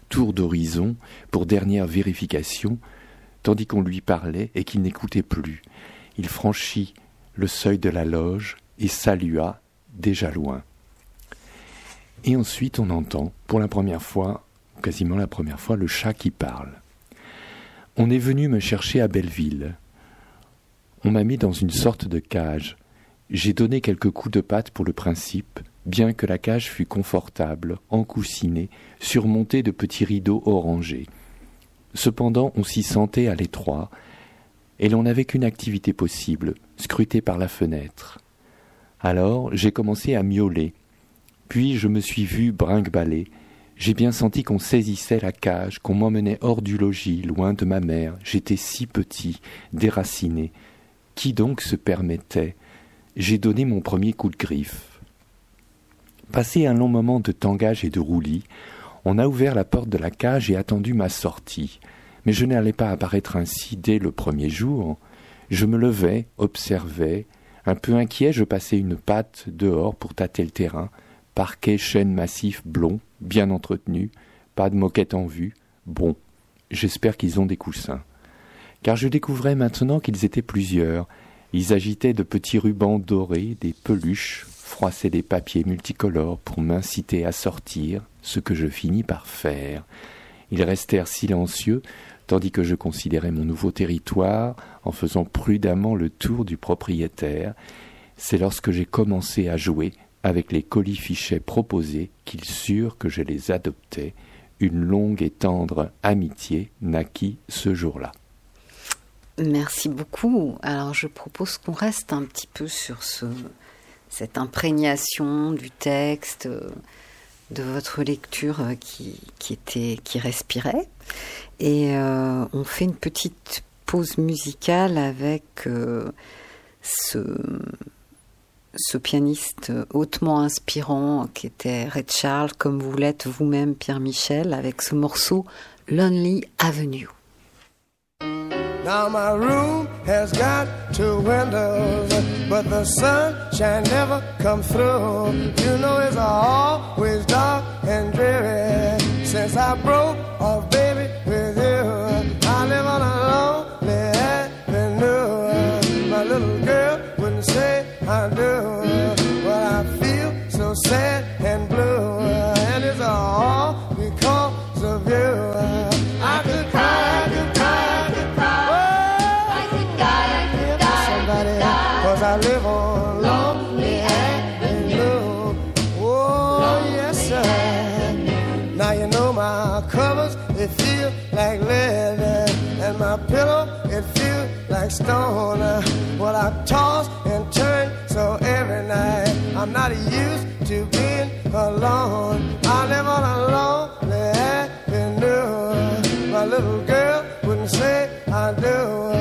tour d'horizon pour dernière vérification, tandis qu'on lui parlait et qu'il n'écoutait plus. Il franchit le seuil de la loge et salua, déjà loin. Et ensuite on entend, pour la première fois, quasiment la première fois, le chat qui parle. On est venu me chercher à Belleville. On m'a mis dans une sorte de cage. J'ai donné quelques coups de patte pour le principe, bien que la cage fût confortable, encoussinée, surmontée de petits rideaux orangés. Cependant, on s'y sentait à l'étroit, et l'on n'avait qu'une activité possible, scruter par la fenêtre. Alors j'ai commencé à miauler, puis je me suis vu brinque-baller, j'ai bien senti qu'on saisissait la cage, qu'on m'emmenait hors du logis, loin de ma mère. J'étais si petit, déraciné. Qui donc se permettait? J'ai donné mon premier coup de griffe. Passé un long moment de tangage et de roulis, on a ouvert la porte de la cage et attendu ma sortie. Mais je n'allais pas apparaître ainsi dès le premier jour. Je me levais, observais. Un peu inquiet, je passais une patte dehors pour tâter le terrain. Parquet, chêne massif, blond, bien entretenu, pas de moquette en vue. Bon, j'espère qu'ils ont des coussins. Car je découvrais maintenant qu'ils étaient plusieurs. Ils agitaient de petits rubans dorés, des peluches, froissaient des papiers multicolores pour m'inciter à sortir, ce que je finis par faire. Ils restèrent silencieux, tandis que je considérais mon nouveau territoire en faisant prudemment le tour du propriétaire. C'est lorsque j'ai commencé à jouer avec les colis fichets proposés qu'ils surent que je les adoptais, une longue et tendre amitié naquit ce jour-là. Merci beaucoup. Alors je propose qu'on reste un petit peu sur ce, cette imprégnation du texte, de votre lecture qui, qui, était, qui respirait. Et euh, on fait une petite pause musicale avec euh, ce ce pianiste hautement inspirant qui était Red Charles, comme vous l'êtes vous-même, Pierre Michel, avec ce morceau Lonely Avenue. Now my room has got two windows, but the sunshine never comes through. You know it's always dark and dreary since I broke off, I I feel so sad and blue, and it's all because of you. I could cry, I could cry, I could cry. Oh, I could die, I could die, somebody, cause I live on Lonely Avenue. Oh, yes, sir. Now you know my covers, they feel like leather, and my pillow, it feels like stone. Well, I toss and turn I'm not used to being alone. I live on a lonely avenue. My little girl wouldn't say I do,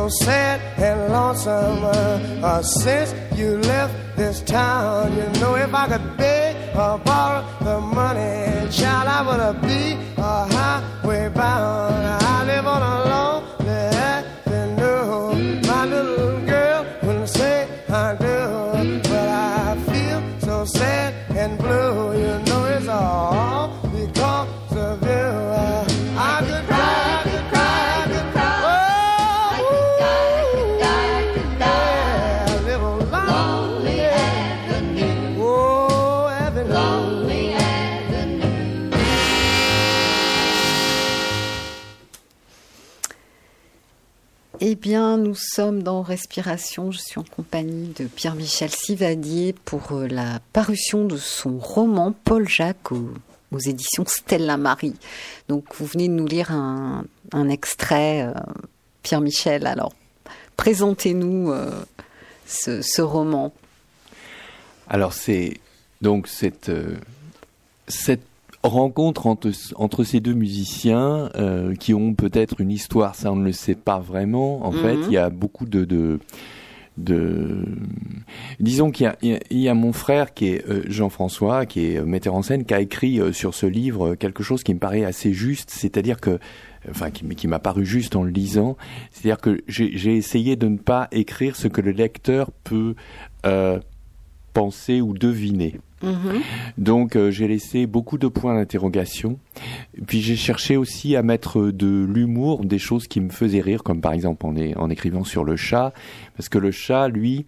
so sad and lonesome uh, uh, since you left this town. You know, if I could beg or borrow the money, child, I would be a highway bound. Bien, nous sommes dans Respiration. Je suis en compagnie de Pierre-Michel Sivadier pour euh, la parution de son roman Paul Jacques aux, éditions Stella Marie. Donc, vous venez de nous lire un, extrait, euh, Pierre-Michel. Alors, présentez-nous euh, ce, roman. Alors c'est donc cette cette rencontre entre entre ces deux musiciens euh, qui ont peut-être une histoire, ça on ne le sait pas vraiment. En Mhm. fait, il y a beaucoup de de, de disons qu'il y a, y y mon frère qui est euh, Jean-François, qui est euh, metteur en scène, qui a écrit euh, sur ce livre quelque chose qui me paraît assez juste, c'est-à-dire que enfin qui, qui m'a paru juste en le lisant, c'est-à-dire que j'ai j'ai essayé de ne pas écrire ce que le lecteur peut euh, penser ou deviner. Mhm. Donc euh, j'ai laissé beaucoup de points d'interrogation. Puis j'ai cherché aussi à mettre de l'humour, des choses qui me faisaient rire, comme par exemple en, écrivant sur le chat, parce que le chat, lui,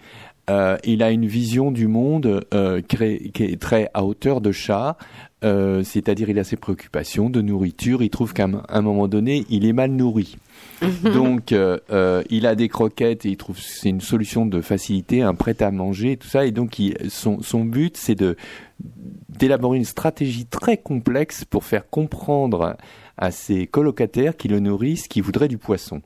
euh, il a une vision du monde euh, qui est très à hauteur de chat, euh, c'est-à-dire il a ses préoccupations de nourriture, il trouve qu'à un- un moment donné, il est mal nourri. Donc, euh, euh, il a des croquettes et il trouve c'est une solution de facilité, un prêt à manger, tout ça. Et donc, il- son, son but, c'est de d'élaborer une stratégie très complexe pour faire comprendre à ses colocataires qui le nourrissent qu'ils voudraient du poisson.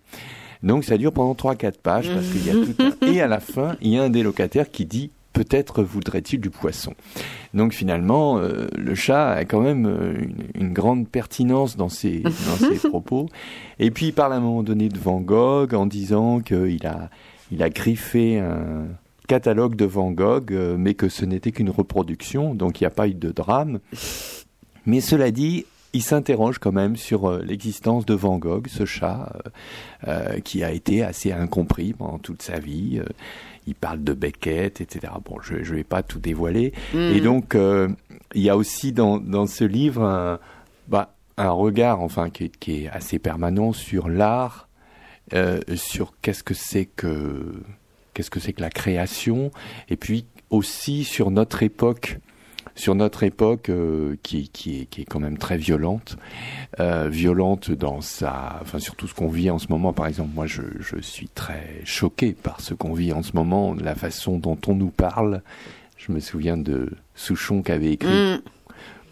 Donc, ça dure pendant 3-4 pages parce qu'il y a tout un... Et à la fin, il y a un des locataires qui dit peut-être voudrait-il du poisson. Donc finalement, euh, le chat a quand même euh, une, une grande pertinence dans ses, dans ses propos. Et puis il parle à un moment donné de Van Gogh en disant qu'il a, il a griffé un catalogue de Van Gogh, euh, mais que ce n'était qu'une reproduction, donc il n'y a pas eu de drame. Mais cela dit, il s'interroge quand même sur euh, l'existence de Van Gogh, ce chat euh, euh, qui a été assez incompris pendant toute sa vie. Il parle de Beckett, etc. Bon, je ne vais pas tout dévoiler. Et donc, euh, il y a aussi dans, dans ce livre un, bah, un regard, enfin, qui, est- qui est assez permanent sur l'art, euh, sur qu'est-ce que c'est que qu'est-ce que c'est que la création, et puis aussi sur notre époque, sur notre époque euh, qui, est, quand même très violente, euh, violente dans sa, enfin sur tout ce qu'on vit en ce moment. Par exemple, moi, je, je suis très choqué par ce qu'on vit en ce moment, la façon dont on nous parle. Je me souviens de Souchon qui avait écrit Mm.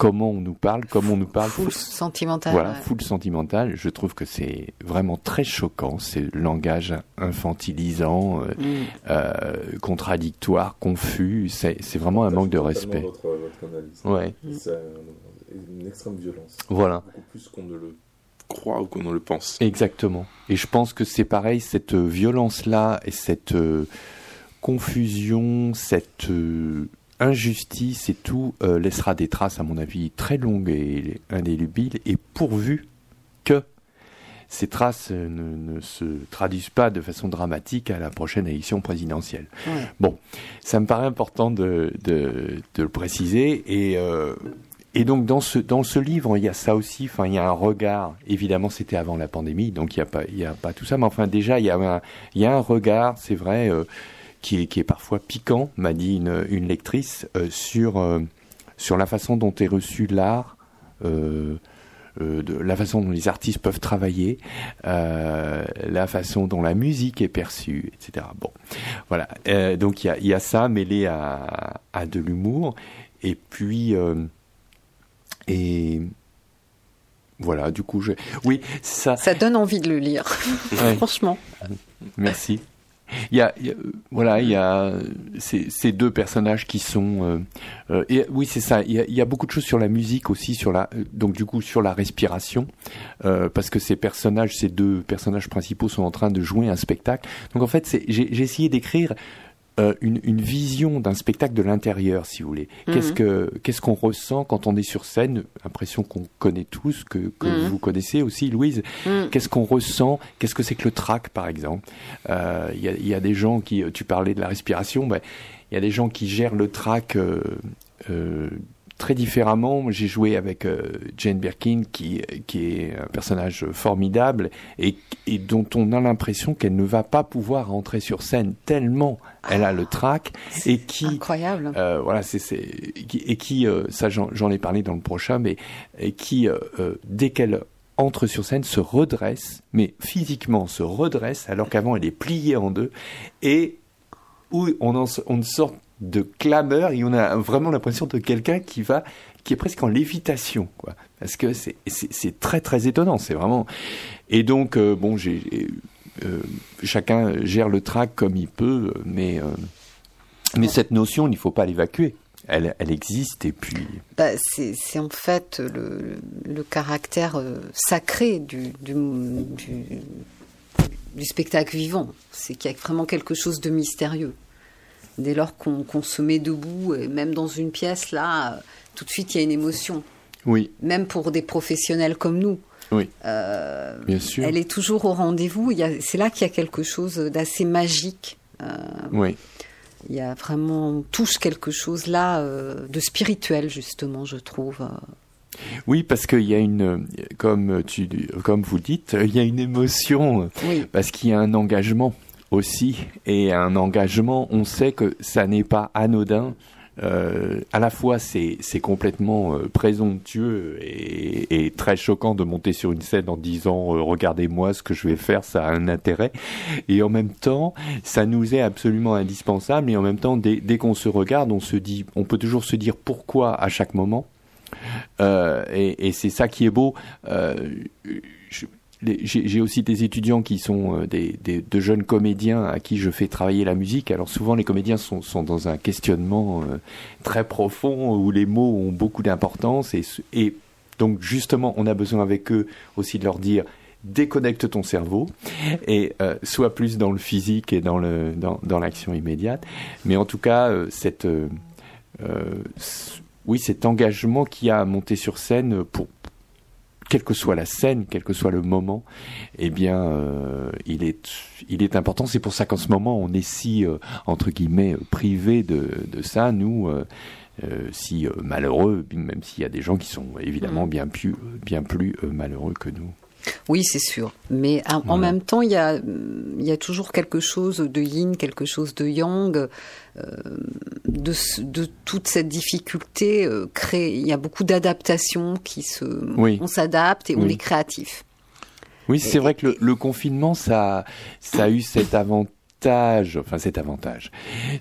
Comment on nous parle, comment on nous parle. Full sentimental. Voilà, ouais. full sentimental. Je trouve que c'est vraiment très choquant. C'est le langage infantilisant, euh, Mm. euh, contradictoire, confus. C'est c'est vraiment un manque de respect. Votre, votre analyse. Ouais, C'est euh, une extrême violence. voilà. Beaucoup plus qu'on ne le croit ou qu'on ne le pense. Exactement. Et je pense que c'est pareil, cette violence-là et cette euh, confusion, cette euh, injustice et tout euh, laissera des traces, à mon avis, très longues et indélébiles, et pourvu que ces traces ne, se traduisent pas de façon dramatique à la prochaine élection présidentielle. Bon, ça me paraît important de, le préciser et et donc dans ce dans ce livre, il y a ça aussi. Enfin, il y a un regard. Évidemment, c'était avant la pandémie, donc il y a pas il y a pas tout ça. Mais enfin, déjà, il y a un il y a un regard, c'est vrai, euh, qui est qui est parfois piquant, m'a dit une une lectrice euh, sur euh, sur la façon dont est reçu l'art. de la façon dont les artistes peuvent travailler, la façon dont la musique est perçue, etc. Bon, voilà. donc il y a, y a, ça mêlé à, à de l'humour. Et puis, et voilà, du coup, je... oui, ça. Ça donne envie de le lire, franchement. Merci. Il y a, voilà, il y a ces, deux personnages qui sont. Euh, euh, et, oui, c'est ça. Il y, a, beaucoup de choses sur la musique aussi, sur la, donc du coup sur la respiration, euh, parce que ces personnages, ces deux personnages principaux sont en train de jouer un spectacle. Donc en fait, j'ai essayé d'écrire euh, une, une, vision d'un spectacle de l'intérieur, si vous voulez. Qu'est-ce mhm. que qu'est-ce qu'on ressent quand on est sur scène? Impression qu'on connaît tous, que, que mhm. vous connaissez aussi, Louise. Mhm. Qu'est-ce qu'on ressent? Qu'est-ce que c'est que le trac, par exemple? Euh, Il y, y, a, des gens qui, tu parlais de la respiration, ben, il y a des gens qui gèrent le trac. Euh, euh très différemment. J'ai joué avec euh, Jane Birkin, qui, qui est un personnage formidable et, et dont on a l'impression qu'elle ne va pas pouvoir rentrer sur scène tellement elle a le trac et qui incroyable. Euh, voilà, c'est et qui euh, ça j'en ai parlé dans le prochain, mais et qui euh, dès qu'elle entre sur scène se redresse, mais physiquement se redresse alors qu'avant elle est pliée en deux et où on, en, on sort de clameur et on a vraiment l'impression de quelqu'un qui va qui est presque en lévitation quoi parce que c'est c'est très très étonnant c'est vraiment et donc euh, bon euh, chacun gère le trac comme il peut mais euh, mais cette notion il ne faut pas l'évacuer elle, elle, existe et puis. Bah, c'est en fait le, le caractère sacré du, du spectacle vivant. C'est qu'il y a vraiment quelque chose de mystérieux dès lors qu'on se met debout, et même dans une pièce, là, tout de suite, il y a une émotion. Oui. Même pour des professionnels comme nous. Oui. Euh, Bien sûr. Elle est toujours au rendez-vous. C'est là qu'il y a quelque chose d'assez magique. Euh, oui. Il y a vraiment, touche quelque chose là euh, de spirituel, justement, je trouve. Oui, parce qu'il y a une, comme tu, comme vous dites, il y a une émotion, oui. parce qu'il y a un engagement aussi et un engagement. On sait que ça n'est pas anodin. Euh, à la fois c'est complètement euh, présomptueux et, très choquant de monter sur une scène en disant euh, regardez-moi ce que je vais faire ça a un intérêt et en même temps ça nous est absolument indispensable et en même temps dès, dès qu'on se regarde on se dit on peut toujours se dire pourquoi à chaque moment euh, et, c'est ça qui est beau j'ai aussi des étudiants qui sont euh, des, des, de jeunes comédiens à qui je fais travailler la musique. Alors souvent les comédiens sont, dans un questionnement euh, très profond où les mots ont beaucoup d'importance et, donc justement on a besoin avec eux aussi de leur dire déconnecte ton cerveau et euh, sois plus dans le physique et dans l'action immédiate. Mais en tout cas euh, oui cet engagement qui a monté sur scène pour quelle que soit la scène, quel que soit le moment, eh bien, euh, il est, il est important. C'est pour ça qu'en ce moment, on est si euh, entre guillemets privé de, de ça, nous. Euh, euh si malheureux, même s'il y a des gens qui sont évidemment mm. bien plus, bien plus malheureux que nous. Oui, c'est sûr. Mais en, même temps, il y a, il y a toujours quelque chose de yin, quelque chose de yang. Euh, de, de, toute cette difficulté, euh, il y a beaucoup d'adaptations qui se. On s'adapte et on est créatif. Oui, c'est vrai que le, le, confinement, ça, ça a eu cet avantage enfin cet avantage.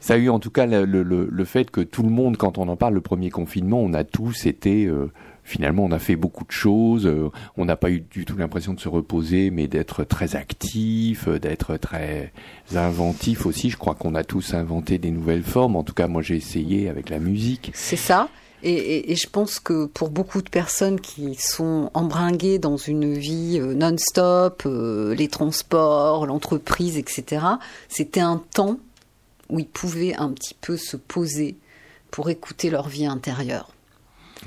Ça a eu en tout cas le, le, le, fait que tout le monde, quand on en parle, le premier confinement, on a tous été euh, finalement, on a fait beaucoup de choses. Euh, on n'a pas eu du tout l'impression de se reposer, mais d'être très actif, euh, d'être très inventif aussi. Je crois qu'on a tous inventé des nouvelles formes. En tout cas, moi, j'ai essayé avec la musique. C'est ça. Et, je pense que pour beaucoup de personnes qui sont embringuées dans une vie euh, non-stop, les transports, l'entreprise, etc., c'était un temps où ils pouvaient un petit peu se poser pour écouter leur vie intérieure.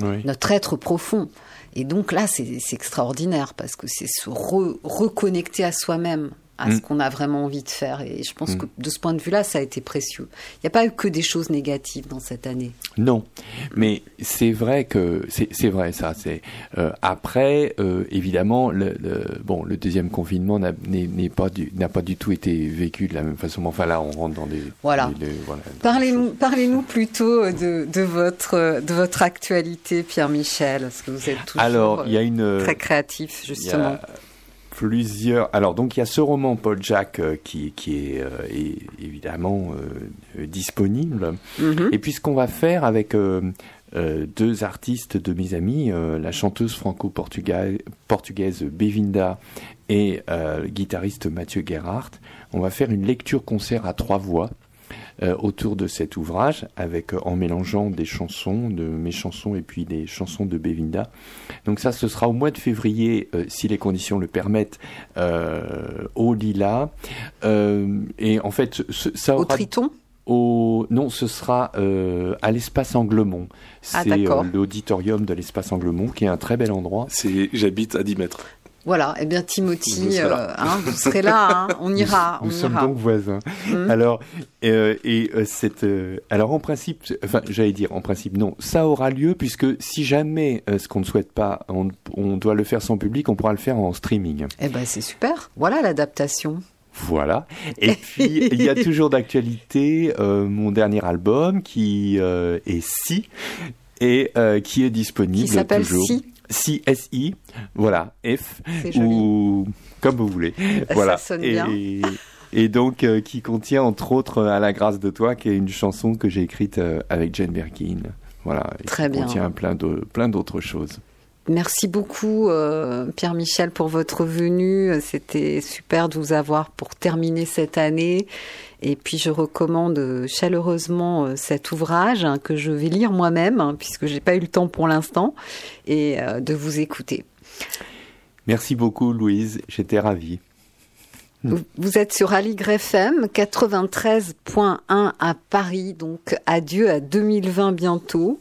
Notre être profond. Et donc là, c'est extraordinaire parce que c'est se reconnecter à soi-même à ce mm. qu'on a vraiment envie de faire. Et je pense mm. que de ce point de vue-là, ça a été précieux. Il n'y a pas eu que des choses négatives dans cette année. Non, mais c'est vrai que c'est vrai ça. C'est euh, après, euh, évidemment, le, bon, le deuxième confinement n'a pas du n'a pas du tout été vécu de la même façon. Enfin là, on rentre dans des voilà. parlez-nous parlez-nous plutôt de, de votre de votre actualité, Pierre Michel, parce que vous êtes toujours Alors, il y a une, très créatif justement plusieurs. Alors donc il y a ce roman Paul Jack euh, qui, qui est, euh, évidemment euh, disponible. Mm-hmm. Et puis ce qu'on va faire avec deux artistes de mes amis, la chanteuse franco-portugaise Bevinda et le guitariste Mathieu Gerhardt, on va faire une lecture-concert à trois voix. Euh, autour de cet ouvrage, avec euh, en mélangeant des chansons, de mes chansons et puis des chansons de Bevinda. Donc ça, ce sera au mois de février, euh, si les conditions le permettent, au Lila. et en fait, ça aura... Au Triton? Au... Non, ce sera à l'espace Anglemont. Ah, C'est l'auditorium de l'espace Anglemont, qui est un très bel endroit. J'habite à 10 mètres. Voilà, eh bien Timothy, euh, hein, vous serez là, hein, on ira. Nous on sommes donc voisins. Mmh. Alors, euh, et euh, cette, alors en principe, enfin j'allais dire en principe non, ça aura lieu puisque si jamais ce qu'on ne souhaite pas, on, on, doit le faire sans public, on pourra le faire en streaming. Eh ben c'est super. Voilà l'adaptation. Voilà. Et puis il y a toujours d'actualité mon dernier album qui est Si et qui est disponible qui s'appelle Si CSI, voilà, F, ou comme vous voulez. Voilà. Ça sonne bien. Et, donc, euh, qui contient entre autres À la grâce de toi, qui est une chanson que j'ai écrite euh, avec Jane Birkin. Voilà. Très qui bien. contient plein de, plein d'autres choses. Merci beaucoup euh, Pierre-Michel pour votre venue. C'était super de vous avoir pour terminer cette année. Et puis je recommande chaleureusement euh, cet ouvrage hein, que je vais lire moi-même hein, puisque j'ai pas eu le temps pour l'instant et euh, de vous écouter. Merci beaucoup Louise, j'étais ravie. Vous êtes sur Aligre FM 93.1 à Paris, donc adieu à 2020 bientôt.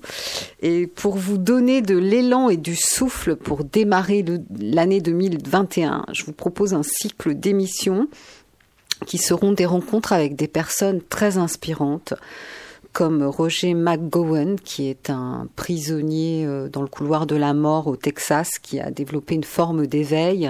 Et pour vous donner de l'élan et du souffle pour démarrer l'année 2021, je vous propose un cycle d'émissions qui seront des rencontres avec des personnes très inspirantes comme Roger McGowan, qui est un prisonnier euh, dans le couloir de la mort au Texas, qui a développé une forme d'éveil.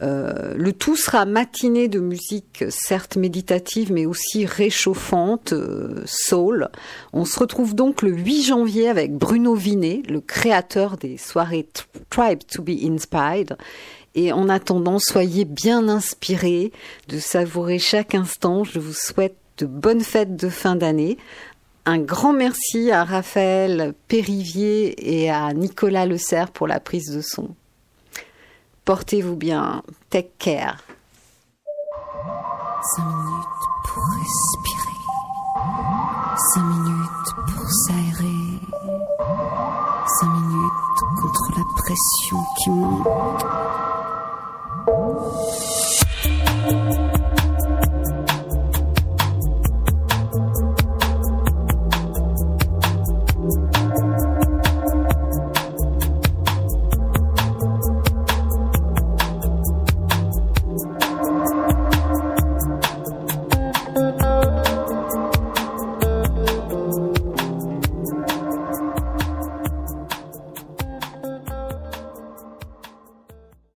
Euh, le tout sera matiné de musique, certes méditative, mais aussi réchauffante, euh, soul. On se retrouve donc le 8 janvier avec Bruno Vinet, le créateur des soirées Tribe to be Inspired. Et en attendant, soyez bien inspirés de savourer chaque instant. Je vous souhaite de bonnes fêtes de fin d'année. Un grand merci à Raphaël Périvier et à Nicolas Le Serre pour la prise de son. Portez-vous bien. Take care. 5 minutes pour respirer. 5 minutes pour s'aérer. 5 minutes passion qui